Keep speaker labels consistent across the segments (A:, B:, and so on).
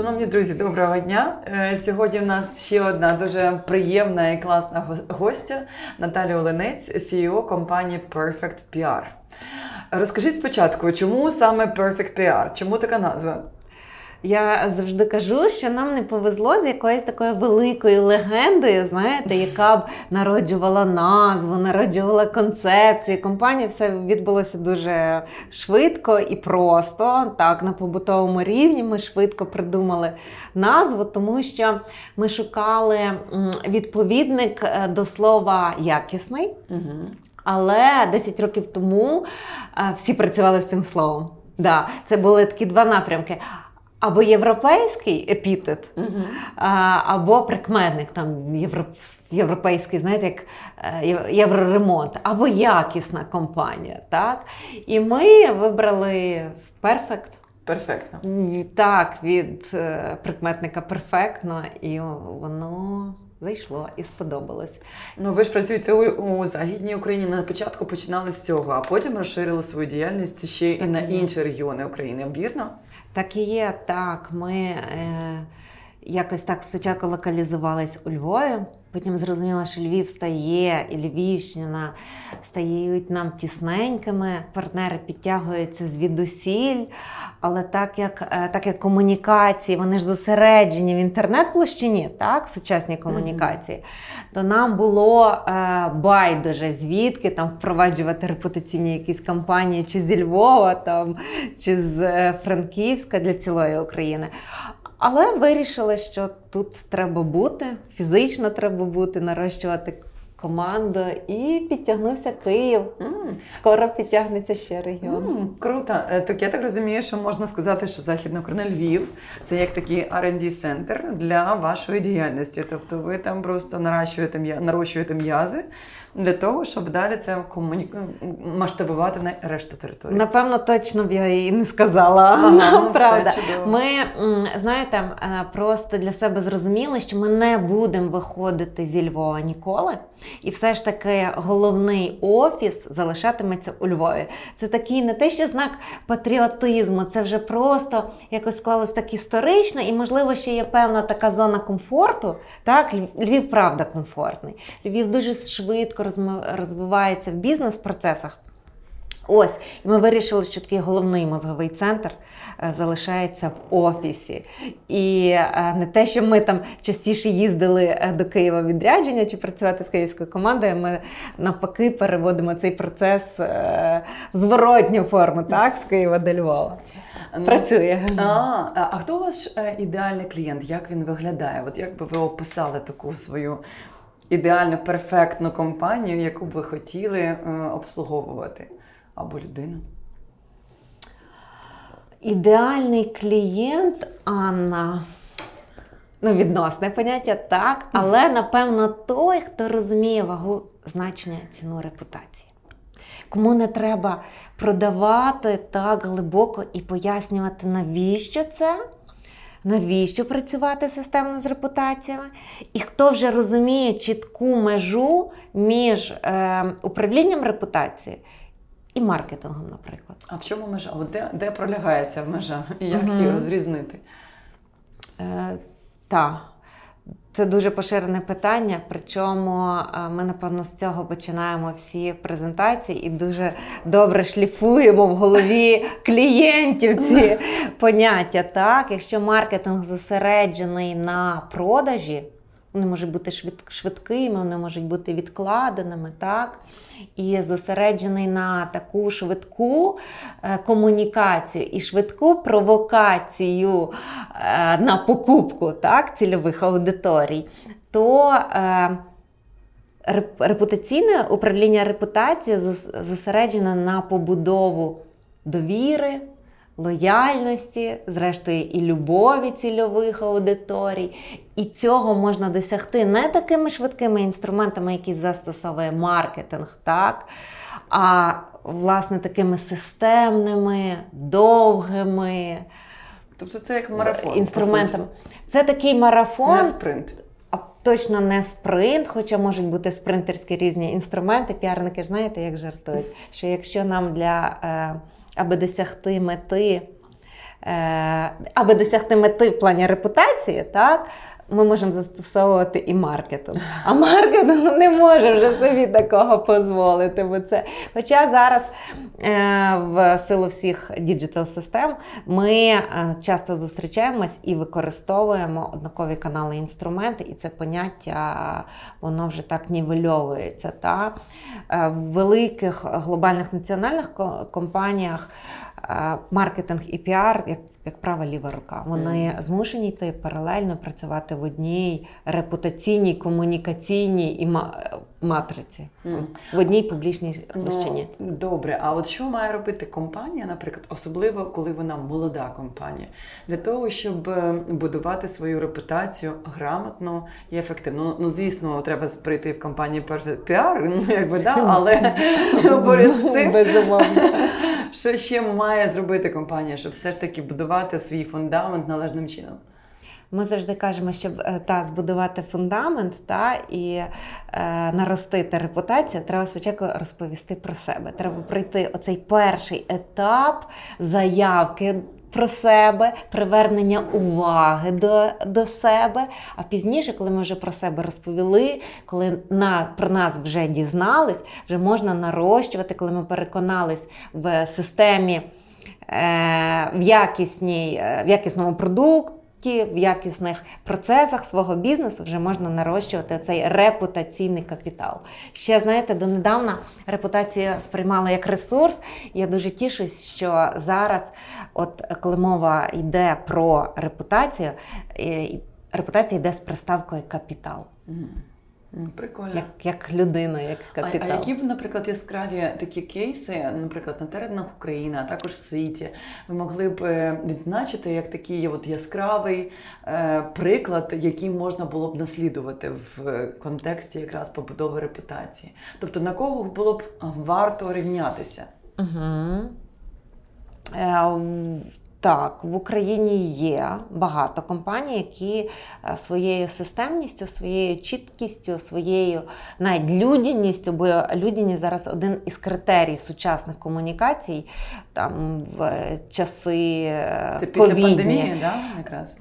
A: Шановні друзі, доброго дня! Е, сьогодні в нас ще одна дуже приємна і класна гостя Наталя Оленець, CEO компанії Perfect PR. Розкажіть спочатку, чому саме Perfect PR? Чому така назва?
B: Я завжди кажу, що нам не повезло з якоюсь такою великою легендою, знаєте, яка б народжувала назву, народжувала концепцію. Компанія все відбулося дуже швидко і просто. Так, на побутовому рівні ми швидко придумали назву, тому що ми шукали відповідник е, до слова якісний. Угу. Але 10 років тому е, всі працювали з цим словом. Да, Це були такі два напрямки або європейський епітет, або прикметник, там європейський, знаєте, як е, євроремонт, або якісна компанія. так? І ми вибрали перфект.
A: Перфектно.
B: Так, від е, прикметника перфектно, і воно. Зайшло і сподобалось.
A: Ну ви ж працюєте у, у Західній Україні. На початку починали з цього, а потім розширили свою діяльність ще так і на інші регіони України. Вірно?
B: Так і є, так. Ми е, якось так спочатку локалізувались у Львові. Потім зрозуміла, що Львів стає і Львівщина стають нам тісненькими. Партнери підтягуються звідусіль. Але так як е, так як комунікації, вони ж зосереджені в інтернет-площині, так, сучасні комунікації, mm-hmm. то нам було е, байдуже, звідки там впроваджувати репутаційні якісь кампанії, чи зі Львова, там, чи з е, Франківська для цілої України. Але вирішили, що тут треба бути, фізично треба бути, нарощувати команду, і підтягнувся Київ. Mm. Скоро підтягнеться ще регіон. Mm,
A: круто. Е, так я так розумію, що можна сказати, що Західна Україна Львів це як такий rd центр для вашої діяльності. Тобто ви там просто нарощуєте м'язи для того, щоб далі це комуні... масштабувати на решту території.
B: Напевно, точно б я її не сказала. Ага, ну, Правда. Ми знаєте, е, просто для себе зрозуміли, що ми не будемо виходити зі Львова ніколи. І все ж таки головний офіс залишатиметься у Львові. Це такий не те, що знак патріотизму, це вже просто якось склалось так історично, і, можливо, ще є певна така зона комфорту. Так, Львів, правда, комфортний. Львів дуже швидко розвивається в бізнес-процесах. Ось, і ми вирішили, що такий головний мозговий центр е, залишається в офісі. І е, не те, що ми там частіше їздили е, до Києва відрядження чи працювати з київською командою, ми навпаки переводимо цей процес в зворотню форму, так, з Києва до Львова. Ну, Працює.
A: А, а хто у вас ідеальний клієнт? Як він виглядає? От як би ви описали таку свою ідеальну перфектну компанію, яку б ви хотіли е, обслуговувати або людину?
B: Ідеальний клієнт Анна. Ну, відносне поняття, так. Але, напевно, той, хто розуміє вагу значення ціну репутації. Кому не треба продавати так глибоко і пояснювати, навіщо це навіщо працювати системно з репутаціями, і хто вже розуміє чітку межу між е, управлінням репутації і маркетингом, наприклад.
A: А в чому межа? От де де пролягається межа? І як угу. її розрізнити?
B: Е, Так. Це дуже поширене питання, причому е, ми, напевно, з цього починаємо всі презентації і дуже добре шліфуємо в голові клієнтів ці поняття. Так, Якщо маркетинг зосереджений на продажі, вони можуть бути швидкими, вони можуть бути відкладеними, так? І зосереджений на таку швидку е, комунікацію і швидку провокацію е, на покупку так, цільових аудиторій, то е, репутаційне управління репутації зосереджене на побудову довіри лояльності, зрештою, і любові цільових аудиторій. І цього можна досягти не такими швидкими інструментами, які застосовує маркетинг, так? а власне такими системними, довгими.
A: Тобто це як марафон.
B: інструментами. Це такий марафон.
A: Не спринт.
B: А точно не спринт, хоча можуть бути спринтерські різні інструменти. Піарники ж знаєте, як жартують, що якщо нам для. Аби досягти мети е, аби досягти мети в плані репутації, так, ми можемо застосовувати і маркетинг. А маркетинг не може вже собі такого дозволити. Бо це. Хоча зараз е, в силу всіх діджитал-систем ми е, часто зустрічаємось і використовуємо однакові канали інструменти, і це поняття воно вже так нівельовується. Та? Е, в великих глобальних національних компаніях маркетинг і піар, як як права ліва рука. Вони mm. змушені йти паралельно працювати в одній репутаційній, комунікаційній і матриці, mm. в одній публічній ну, площині.
A: Ну, добре, а от що має робити компанія, наприклад, особливо коли вона молода компанія, для того, щоб е, будувати свою репутацію грамотно і ефективно. Ну, звісно, треба прийти в компанію піар, ну якби да, але поряд з цим безумовно. Що ще має зробити компанія, щоб все ж таки будувати свій фундамент належним чином?
B: Ми завжди кажемо, щоб е, та збудувати фундамент та і е, наростити репутацію, треба спочатку розповісти про себе. Треба пройти оцей перший етап заявки. Про себе, привернення уваги до до себе. А пізніше, коли ми вже про себе розповіли, коли на, про нас вже дізнались, вже можна нарощувати, коли ми переконались в системі, в якісній, е, в якісному продукті в якісних процесах свого бізнесу вже можна нарощувати цей репутаційний капітал. Ще знаєте, донедавна репутація сприймала як ресурс. Я дуже тішусь, що зараз, от коли мова йде про репутацію, репутація йде з приставкою капітал.
A: Прикольно.
B: Як як людина, як капітал.
A: А, а які б, наприклад, яскраві такі кейси, наприклад, на теренах України, а також в світі, ви могли б е, відзначити як такий от яскравий е, приклад, який можна було б наслідувати в контексті якраз побудови репутації? Тобто на кого було б варто рівнятися?
B: Угу. Так, в Україні є багато компаній, які е, своєю системністю, своєю чіткістю, своєю навіть людяністю, бо людяність зараз один із критерій сучасних комунікацій там в часи
A: е, Це після пандемії, да, якраз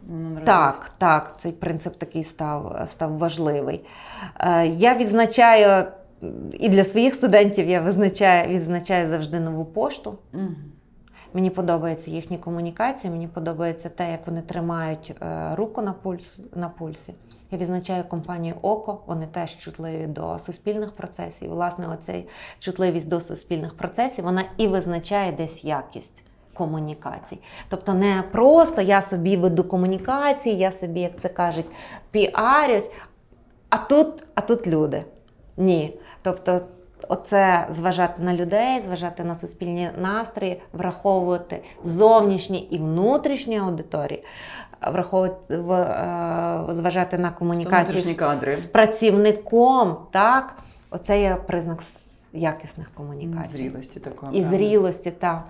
B: так, так, цей принцип такий став, став важливий. Е, я відзначаю і для своїх студентів я визначаю, відзначаю завжди нову пошту. Угу. Мені подобається їхні комунікації, мені подобається те, як вони тримають е, руку на пульс, на пульсі. Я відзначаю компанію Око, вони теж чутливі до суспільних процесів. Власне, оцей чутливість до суспільних процесів вона і визначає десь якість комунікацій. Тобто не просто я собі веду комунікації, я собі, як це кажуть, піарюсь, а тут, а тут люди. Ні. Тобто Оце зважати на людей, зважати на суспільні настрої, враховувати зовнішні і внутрішні аудиторії, враховувати е, зважати на комунікацію
A: кадри.
B: з працівником. Так, оце є признак якісних комунікацій.
A: Зрілості такої.
B: І зрілості, так.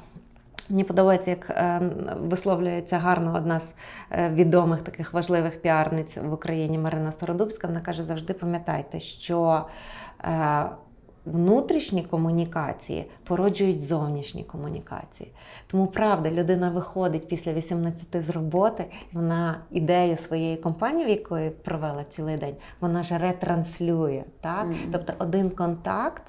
B: Мені подобається, як е, висловлюється гарно одна з е, відомих таких важливих піарниць в Україні Марина Стародубська. Вона каже: завжди пам'ятайте, що внутрішні комунікації породжують зовнішні комунікації. Тому правда, людина виходить після 18 з роботи, вона ідею своєї компанії, в якої провела цілий день, вона ж ретранслює. Так? Mm-hmm. Тобто один контакт.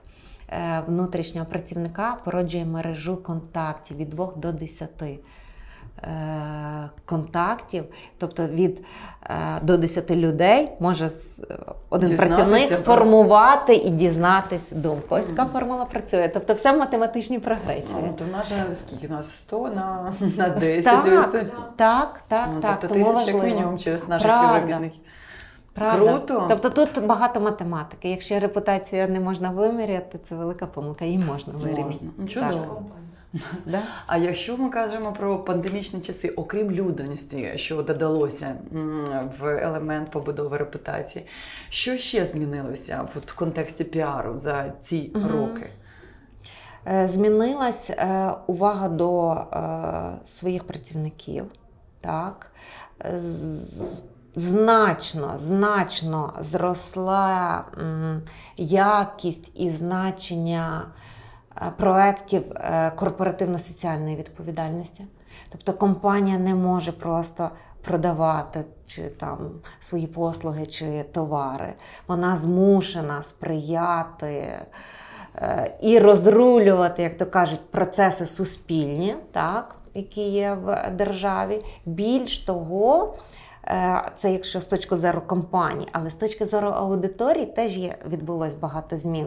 B: Е, внутрішнього працівника породжує мережу контактів від 2 до 10. Е, контактів, тобто від е, до 10 людей може один працівник сформувати і дізнатись думку. Ось така формула працює. Тобто все в математичній прогресії.
A: Ну, то в скільки у нас 100 на на 10.
B: Так, так, так.
A: Ну,
B: так
A: тобто тисяч як мінімум через наших співробітників.
B: Правда. Круто. Тобто тут багато математики. Якщо репутацію не можна виміряти, це велика помилка, її можна вирівняти. Можна.
A: Ну, чудово. Да? А якщо ми кажемо про пандемічні часи, окрім людяності, що додалося в елемент побудови репутації, що ще змінилося в контексті піару за ці угу. роки?
B: Е, змінилась е, увага до е, своїх працівників. Так? Значно, значно зросла якість і значення проєктів корпоративно-соціальної відповідальності. Тобто компанія не може просто продавати чи там свої послуги чи товари. Вона змушена сприяти. І розрулювати, як то кажуть, процеси суспільні, так, які є в державі. Більш того, Е, це якщо з точки зору компаній, але з точки зору аудиторії теж є відбулось багато змін.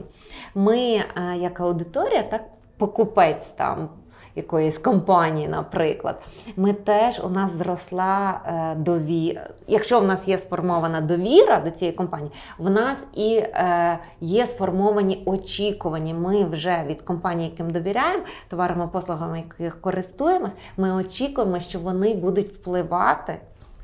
B: Ми, е, як аудиторія, так покупець там. Якоїсь компанії, наприклад, ми теж у нас зросла е, довіра. Якщо в нас є сформована довіра до цієї компанії, в нас і е, є сформовані очікування. Ми вже від компанії, яким довіряємо, товарами, послугами, яких користуємось, ми очікуємо, що вони будуть впливати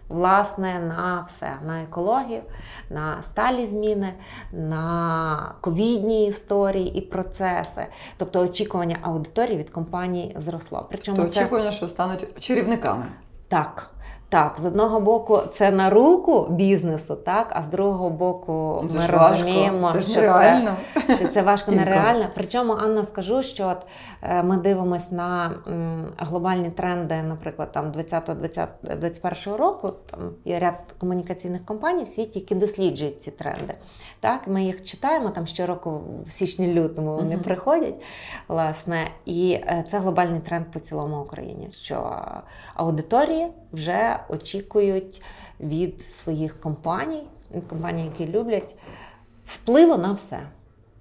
B: власне на все: на екологію, на сталі зміни, на ковідні історії і процеси. Тобто очікування аудиторії від компанії зросло.
A: Причому То очікування, що стануть чарівниками.
B: Так. Так, з одного боку, це на руку бізнесу, так, а з другого боку,
A: це
B: ми розуміємо,
A: це
B: що, це, що це важко нереально. Причому, Анна, скажу, що от е, ми дивимося на глобальні тренди, наприклад, там 20-21 року. Там є ряд комунікаційних компаній в світі, які досліджують ці тренди. Так, Ми їх читаємо там щороку, в січні-лютому вони uh-huh. приходять. власне, І е, це глобальний тренд по цілому Україні. Що аудиторії вже очікують від своїх компаній, компаній, які люблять, впливу на все.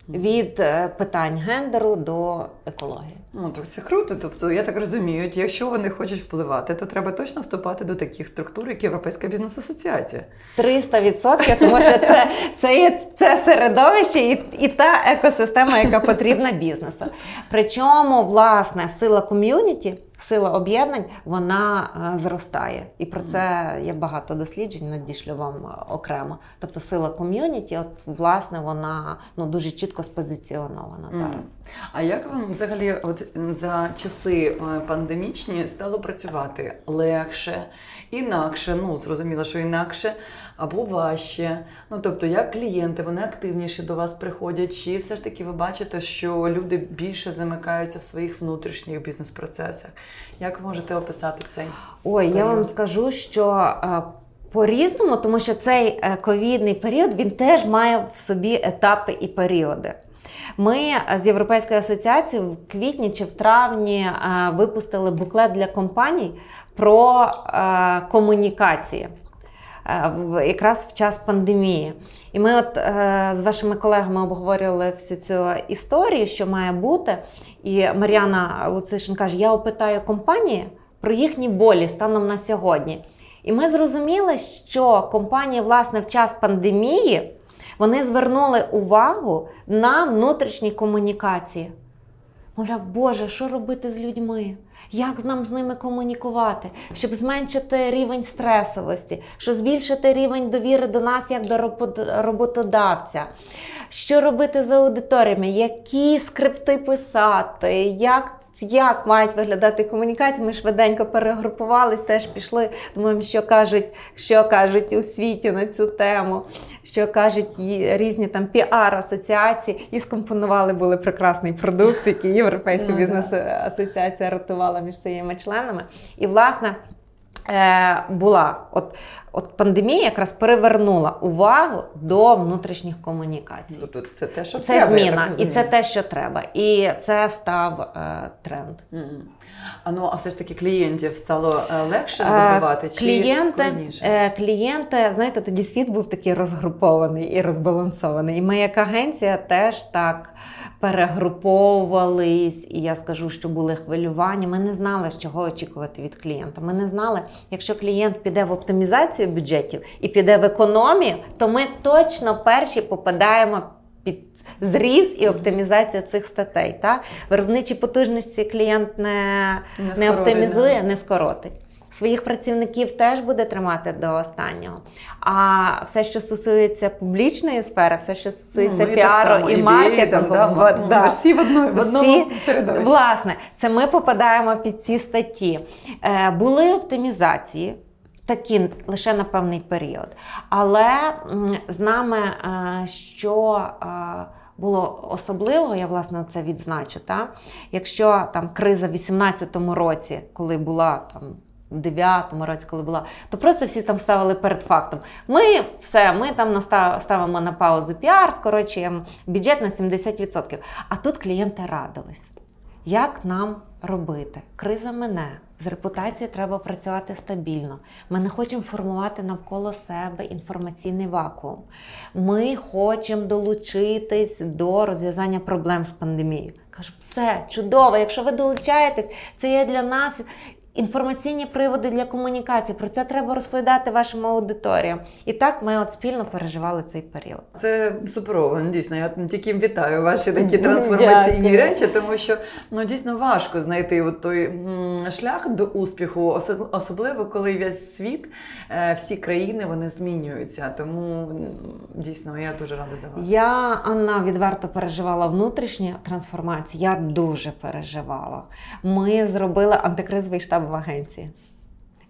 B: Від е, питань гендеру до екології.
A: Ну так це круто. Тобто, я так розумію, якщо вони хочуть впливати, то треба точно вступати до таких структур, як Європейська бізнес-асоціація.
B: 300%, тому що це це, є це середовище і, і та екосистема, яка потрібна бізнесу. Причому, власне, сила ком'юніті сила об'єднань вона е, зростає. І про це є багато досліджень, надішлю вам е, окремо. Тобто сила ком'юніті, от власне, вона ну дуже чітко спозиціонована зараз.
A: А як вам взагалі, от за часи е, пандемічні, стало працювати легше, інакше? Ну зрозуміло, що інакше або важче. Ну тобто, як клієнти, вони активніше до вас приходять, чи все ж таки ви бачите, що люди більше замикаються в своїх внутрішніх бізнес-процесах? Як ви можете описати цей?
B: Ой, період? я вам скажу, що. Е, по-різному, тому що цей е, ковідний період він теж має в собі етапи і періоди. Ми з Європейською асоціацією в квітні чи в травні е, випустили буклет для компаній про комунікації. Е, якраз в час пандемії. І ми от е, з вашими колегами обговорювали всю цю історію, що має бути. І Мар'яна Луцишин каже: Я опитаю компанії про їхні болі станом на сьогодні. І ми зрозуміли, що компанії, власне, в час пандемії вони звернули увагу на внутрішні комунікації. Мовляв, Боже, що робити з людьми? Як нам з ними комунікувати, щоб зменшити рівень стресовості, щоб збільшити рівень довіри до нас як до роботодавця? Що робити з аудиторіями? Які скрипти писати? Як як мають виглядати комунікації? Ми швиденько перегрупувались, теж пішли. Думаємо, що кажуть, що кажуть у світі на цю тему, що кажуть різні там піар-асоціації, і скомпонували були прекрасний продукт, який Європейська ну бізнес-асоціація рятувала між своїми членами. І, власне. Е, була от от пандемія якраз перевернула увагу до внутрішніх комунікацій.
A: Тобто це те, що
B: це
A: треба,
B: зміна, і це те, що треба, і це став е, тренд.
A: Mm. А ну а все ж таки клієнтів стало е, легше здобувати? Е,
B: клієнти,
A: чи складніше? Е,
B: клієнти, знаєте, тоді світ був такий розгрупований і розбалансований. І ми, як агенція, теж так перегруповувались, і я скажу, що були хвилювання. Ми не знали, чого очікувати від клієнта. Ми не знали, якщо клієнт піде в оптимізацію бюджетів і піде в економію, то ми точно перші попадаємо. Під зріз і оптимізація цих статей. Так? Виробничі потужності клієнт не не, не оптимізує, не скоротить. Своїх працівників теж буде тримати до останнього. А все, що стосується публічної сфери, все, що стосується ну, піару і, і маркетингу, да,
A: в, да. всі в одному, в одному
B: власне, це ми попадаємо під ці статті. Е, Були оптимізації. Такі лише на певний період. Але з нами е, що е, було особливого, я власне це відзначу. Та? Якщо там криза в 2018 році, коли була там. В 9-му році, коли була, то просто всі там ставили перед фактом. Ми все, ми там ставимо на паузу піар, скорочуємо бюджет на 70%. А тут клієнти радились. Як нам робити? Криза мине. З репутацією треба працювати стабільно. Ми не хочемо формувати навколо себе інформаційний вакуум. Ми хочемо долучитись до розв'язання проблем з пандемією. Кажу, все чудово. Якщо ви долучаєтесь, це є для нас інформаційні приводи для комунікації. Про це треба розповідати вашим аудиторіям. І так ми от спільно переживали цей період.
A: Це суперово. Ну, дійсно, я тільки вітаю ваші такі трансформаційні речі, тому що ну дійсно важко знайти от той шлях до успіху, особливо коли весь світ, е, всі країни вони змінюються. Тому дійсно я дуже рада за вас.
B: Я Анна відверто переживала внутрішні трансформації. Я дуже переживала. Ми зробили антикризовий штаб в агенції.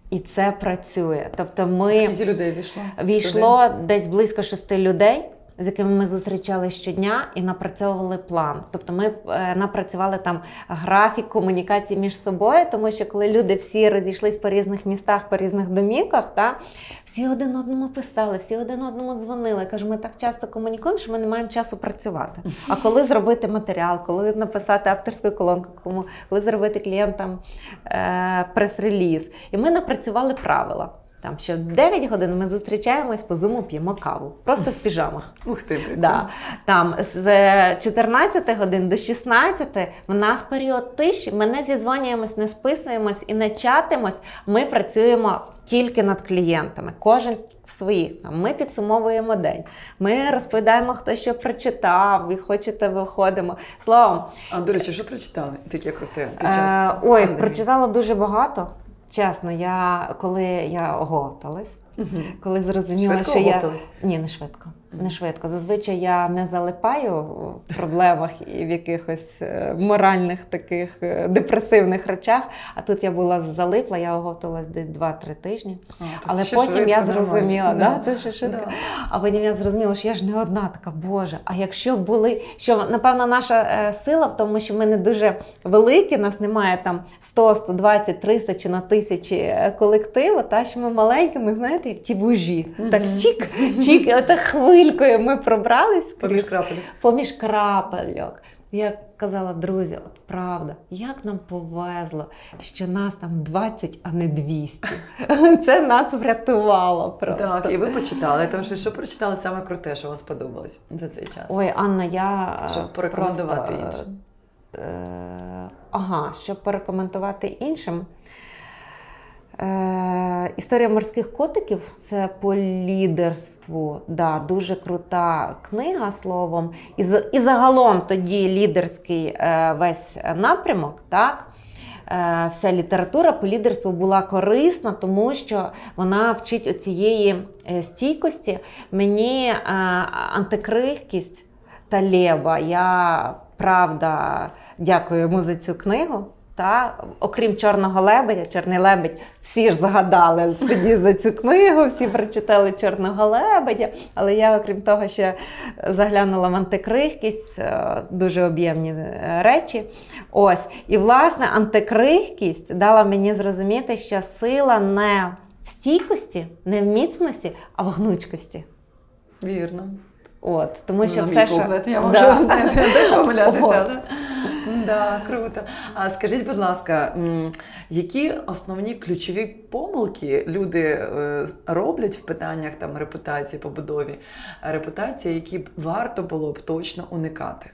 B: І це працює. Тобто, ми
A: Скільки людей війшло?
B: Війшло десь близько шести людей з якими ми зустрічали щодня і напрацьовували план. Тобто ми е, напрацювали там графік комунікації між собою, тому що коли люди всі розійшлись по різних містах, по різних домівках, та всі один одному писали, всі один одному дзвонили. Кажу, ми так часто комунікуємо, що ми не маємо часу працювати. А коли зробити матеріал, коли написати авторську колонку, коли зробити клієнтам е, прес-реліз, і ми напрацювали правила. Там що 9 годин ми зустрічаємось по зуму, п'ємо каву, просто в піжамах.
A: Ух ти,
B: да. Там з 14 годин до 16 в нас період тиші. Ми не зізвонюємось, не списуємось і не чатимось. Ми працюємо тільки над клієнтами. Кожен в своїх ми підсумовуємо день. Ми розповідаємо, хто що прочитав, ви хочете, виходимо. Словом,
A: а до речі, що прочитали? Таке круте
B: під час е, Ой, пандемії? прочитала дуже багато. Чесно, я коли я оговталась, угу. коли зрозуміла,
A: швидко
B: що
A: оговталась?
B: я ні, не швидко не швидко. Зазвичай я не залипаю в проблемах і в якихось е, моральних таких е, депресивних речах. А тут я була залипла, я оговталась десь 2-3 тижні. А, Але потім я зрозуміла, да. Да, це ще Да. а потім я зрозуміла, що я ж не одна така, Боже. А якщо були, що напевно наша е, сила в тому, що ми не дуже великі, нас немає там 100, 120, 300 чи на тисячі колективу, та що ми маленькі, ми знаєте, як ті вужі. Mm-hmm. Так чік, чік, ота хвиля хвилькою ми пробрались
A: поміж крапельок.
B: Поміж крапельок. Я казала, друзі, от правда, як нам повезло, що нас там 20, а не 200. Це нас врятувало. просто.
A: Так, і ви почитали. Тому що що прочитали саме круте, що вам сподобалось за цей час?
B: Ой, Анна, я
A: щоб порекомендувати просто, іншим.
B: Е, ага, щоб порекомендувати іншим. Е, Історія морських котиків це по лідерству. Да, Дуже крута книга словом. І і загалом тоді лідерський е, весь напрямок. так, е, Вся література по лідерству була корисна, тому що вона вчить оцієї е, стійкості. Мені е, антикрихкість та лева. Я правда дякую йому за цю книгу. Та, Окрім Чорного лебедя, Чорний лебедь, всі ж згадали тоді за цю книгу, всі прочитали Чорного лебедя. Але я, окрім того, ще заглянула в антикрихкість, е, дуже об'ємні е, речі. Ось. І, власне, антикрихкість дала мені зрозуміти, що сила не в стійкості, не в міцності, а в гнучкості.
A: Вірно.
B: От, Тому що На все,
A: що... я можу да. теж помилятися. Да, круто. А скажіть, будь ласка, які основні ключові помилки люди е, роблять в питаннях там репутації, побудові репутації, які б варто було б точно уникати?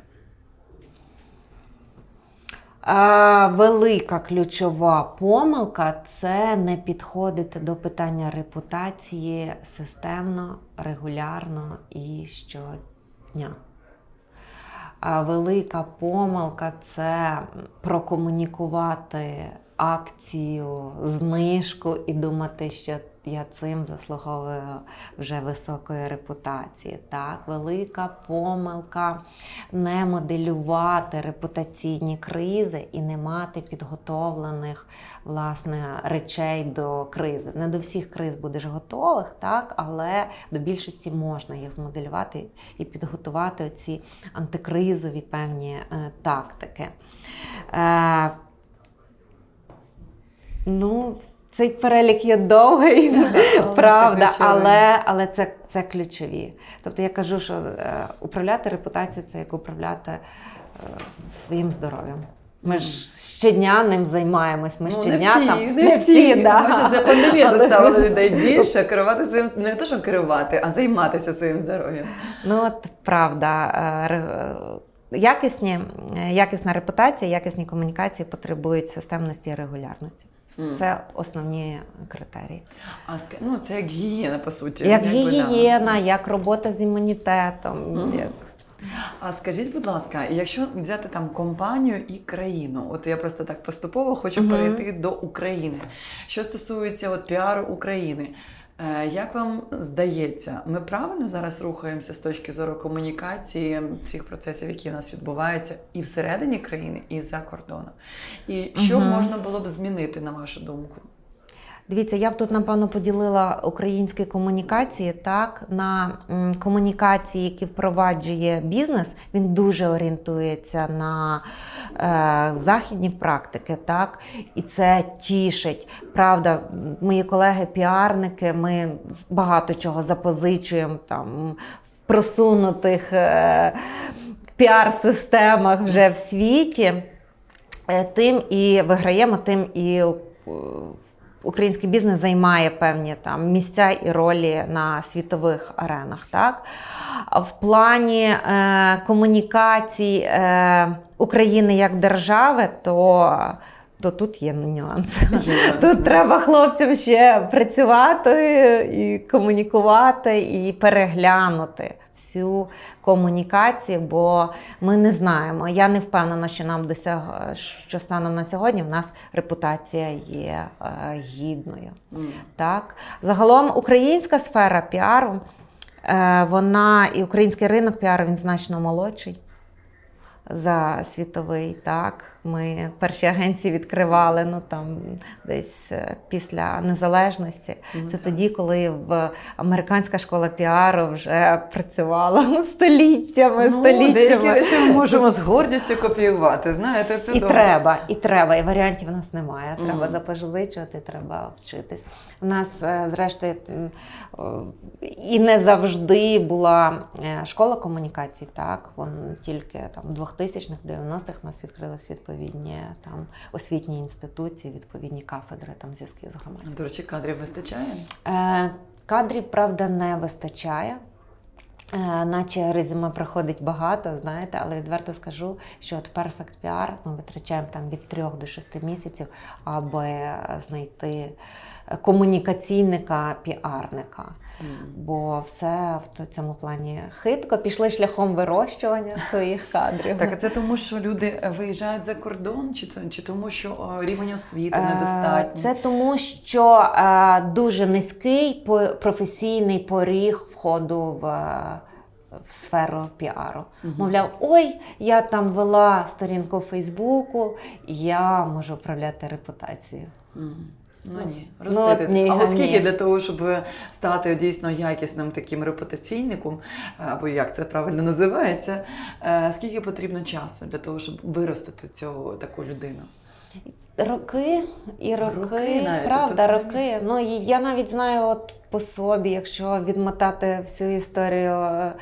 B: Велика ключова помилка це не підходити до питання репутації системно, регулярно і щодня. Велика помилка це прокомунікувати акцію, знижку і думати, що я цим заслуговую вже високої репутації. Так, велика помилка не моделювати репутаційні кризи і не мати підготовлених власне речей до кризи. Не до всіх криз будеш готових, так, але до більшості можна їх змоделювати і підготувати ці антикризові певні е, тактики. Е, Ну, цей перелік є довгий, правда, це але але це це ключові. Тобто я кажу, що е, управляти репутацією це як управляти е, своїм здоров'ям. Ми ж щодня ним займаємось. Ми ну, щодня
A: не
B: там
A: всі, не всі. Да. Ми ще це пандемія заставила людей більше керувати своїм не те, що керувати, а займатися своїм здоров'ям.
B: Ну от правда. Е, якісні, Якісна репутація, якісні комунікації потребують системності і регулярності. Це основні критерії.
A: А ну, це як гігієна, по суті.
B: Як, як гігієна, да. як робота з імунітетом. Mm-hmm. Як...
A: А скажіть, будь ласка, якщо взяти там компанію і країну, от я просто так поступово хочу mm-hmm. перейти до України. Що стосується от піару України, як вам здається, ми правильно зараз рухаємося з точки зору комунікації всіх процесів, які у нас відбуваються і всередині країни, і за кордоном? І що угу. можна було б змінити, на вашу думку?
B: Дивіться, я б тут, напевно, поділила українські комунікації так на комунікації, які впроваджує бізнес. Він дуже орієнтується на е, західні практики, так, і це тішить. Правда, мої колеги-піарники, ми багато чого запозичуємо там в просунутих е, піар-системах вже в світі. Е, тим і виграємо, тим і український бізнес займає певні там місця і ролі на світових аренах. Так? В плані е, комунікацій е, України як держави, то то тут є нюанс. Тут треба хлопцям ще працювати і комунікувати, і переглянути всю комунікацію, бо ми не знаємо. Я не впевнена, що нам досяг, що станом на сьогодні в нас репутація є е, гідною. Mm. Так? Загалом українська сфера піару, е, вона і український ринок піару він значно молодший за світовий. так. Ми перші агенції відкривали ну там десь е, після незалежності. Mm-hmm. Це тоді, коли в американська школа піару вже працювала ну, століттями. Ну, століттями.
A: Деякі речі ми можемо з гордістю копіювати. Знаєте, це
B: і добре. треба, і треба, і варіантів у нас немає. Треба mm-hmm. треба вчитись. У нас, е, зрештою, і не завжди була е, школа комунікацій. Так, Вон тільки там в 2000-х, 90-х нас відкрилась відповідь відповідні там освітні інституції, відповідні кафедри там зв'язків з громадськістю.
A: До речі, кадрів вистачає?
B: Е, Кадрів, правда, не вистачає. Е, наче резюме проходить багато, знаєте, але відверто скажу, що от Perfect PR ми витрачаємо там від трьох до шести місяців, аби знайти комунікаційника, піарника. Бо все в цьому плані хитко пішли шляхом вирощування своїх кадрів.
A: Так, а це тому, що люди виїжджають за кордон, чи це чи тому, що рівень освіти е, недостатній?
B: Це тому, що е, дуже низький професійний поріг входу в. В сферу піару. Uh-huh. Мовляв, ой, я там вела сторінку в Фейсбуку, я можу управляти репутацією. Uh-huh.
A: Ну ні, ростити. Ну, ні, Але скільки ні. для того, щоб стати дійсно якісним таким репутаційником, або як це правильно називається, е, скільки потрібно часу для того, щоб виростити цього таку людину?
B: Роки і роки, роки навіть, правда, тобто роки. Ну я навіть знаю, от по собі, якщо відмотати всю історію е,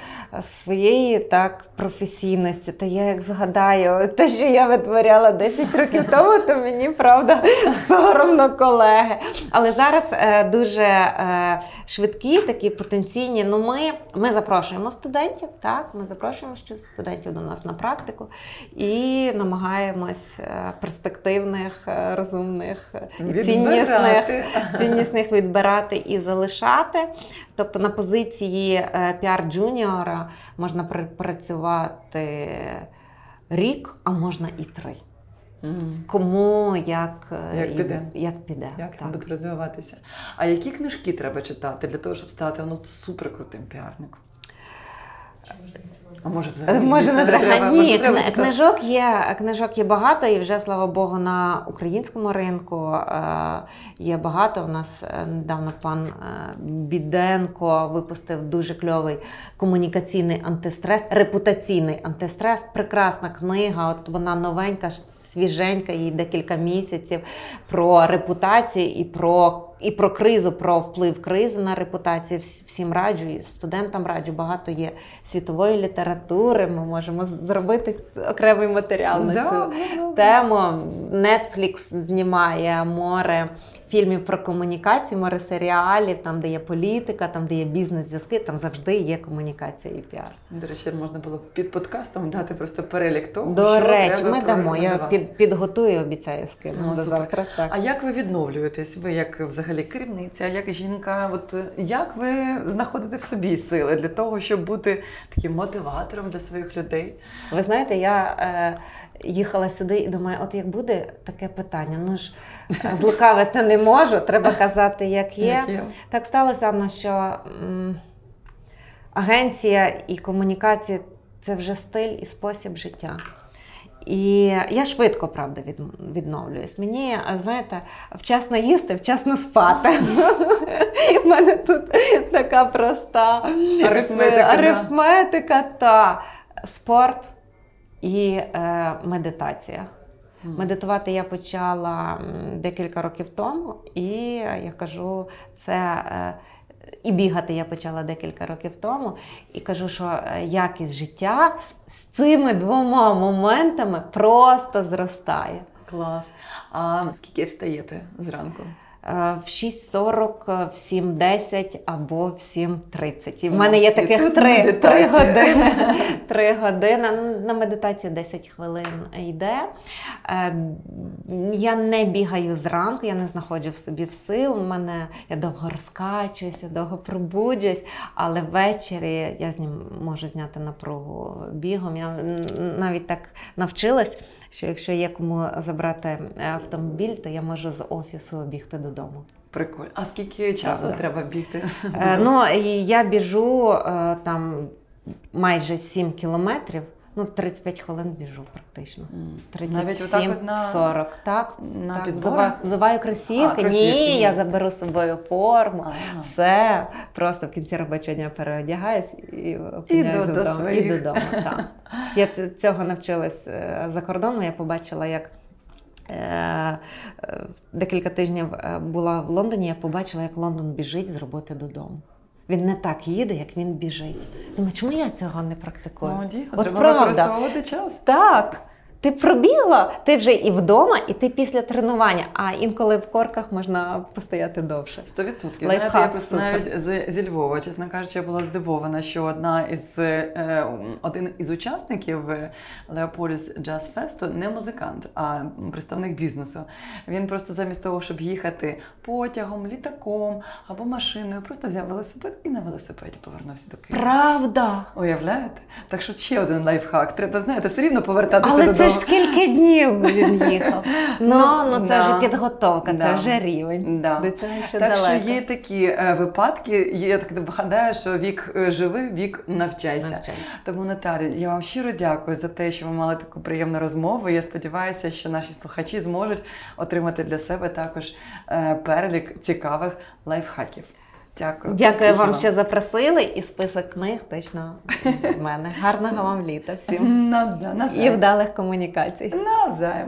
B: своєї так професійності, то я як згадаю те, що я витворяла 10 років тому, то мені правда соромно колеги. Але зараз е, дуже е, швидкі, такі потенційні. Ну, ми ми запрошуємо студентів, так, ми запрошуємо студентів до нас на практику і намагаємось перспективних, розумних і ціннісних, ціннісних відбирати і залишати залишати. Тобто на позиції е, піар джуніора можна працювати рік, а можна і три. Кому як
A: як і, піде,
B: як піде.
A: Як так. буде розвиватися. А які книжки треба читати для того, щоб стати ну, суперкрутим піарником? А може взагалі
B: може не треба? Ні, може, книжок є книжок є багато, і вже слава Богу, на українському ринку е, є багато. У нас е, недавно пан е, Біденко випустив дуже кльовий комунікаційний антистрес, репутаційний антистрес. Прекрасна книга. От вона новенька свіженька, їй декілька місяців про репутацію і про і про кризу, про вплив кризи на репутацію. Всім раджу, і студентам раджу. Багато є світової літератури. Ми можемо зробити окремий матеріал на цю тему. Netflix знімає море фільмів про комунікацію, море серіалів, там, де є політика, там, де є бізнес-зв'язки, там завжди є комунікація і піар.
A: До речі, можна було під подкастом дати просто перелік того.
B: До що речі, ми дамо. Я під, підготую, обіцяю скину ну, до завтра. Так.
A: А як ви відновлюєтесь? Ви як взагалі керівниця, як жінка? От як ви знаходите в собі сили для того, щоб бути таким мотиватором для своїх людей?
B: Ви знаєте, я. Е, їхала сюди і думаю, от як буде таке питання, ну ж е, злукавити не можу, треба казати, як є. Як є. Так сталося, Анна, що м, агенція і комунікація це вже стиль і спосіб життя. І я швидко, правда, відновлююсь. Мені, знаєте, вчасно їсти, вчасно спати. У мене тут така проста арифметика, арифметика та спорт і е, медитація. Медитувати я почала декілька років тому, і я кажу, це. І бігати я почала декілька років тому, і кажу, що е, якість життя з цими двома моментами просто зростає.
A: Клас. А скільки встаєте зранку?
B: Е, в 6.40, в 7.10 або в 7.30. І в мене є таких 3, 3 години. 3 години. На медитації 10 хвилин йде. Е, я не бігаю зранку, я не знаходжу в собі в сил. У мене я довго розкачуюся, довго пробуджуюсь, але ввечері я з ним можу зняти напругу бігом. Я навіть так навчилась що якщо є кому забрати е, автомобіль, то я можу з офісу бігти додому.
A: Прикольно. А скільки часу Правда. треба бігти?
B: Е, ну я біжу е, там майже 7 кілометрів. Ну, 35 хвилин біжу практично. 37, на... 40. Так, на так. Взуваю, взуваю кросівки. Ні, я заберу з собою форму. А-а. Все. Просто в кінці робочого дня переодягаюсь і опиняюсь додому. І додому. Так. Я цього навчилась е, за кордоном. Я побачила, як. Е, е, декілька тижнів була в Лондоні, я побачила, як Лондон біжить з роботи додому. Він не так їде, як він біжить. Думаю, чому я цього не практикую?
A: Ну, дійсно, От треба правда. використовувати час.
B: Так. Ти пробігла, ти вже і вдома, і ти після тренування. А інколи в корках можна постояти довше.
A: Сто відсотків. Я просто навіть з, зі Львова, чесно кажучи, я була здивована, що одна із е, один із учасників Леополіс Джаз Фесту не музикант, а представник бізнесу. Він просто замість того, щоб їхати потягом, літаком або машиною, просто взяв велосипед і на велосипеді повернувся до Києва.
B: Правда!
A: Уявляєте? Так що ще один лайфхак. Треба знаєте, все рівно повертатися
B: Але
A: додому
B: ж скільки днів він їхав. Ну, ну це вже підготовка, це вже рівень.
A: Да. До цього ще так що є такі е, випадки, я так гадаю, що вік е, живи, вік навчайся. навчайся. Тому Наталі, я вам щиро дякую за те, що ви мали таку приємну розмову. Я сподіваюся, що наші слухачі зможуть отримати для себе також е, перелік цікавих лайфхаків. Дякую.
B: Дякую вам, що запросили, і список книг точно з мене. Гарного вам літа всім.
A: Навзаєм.
B: І вдалих комунікацій.
A: Навзаєм.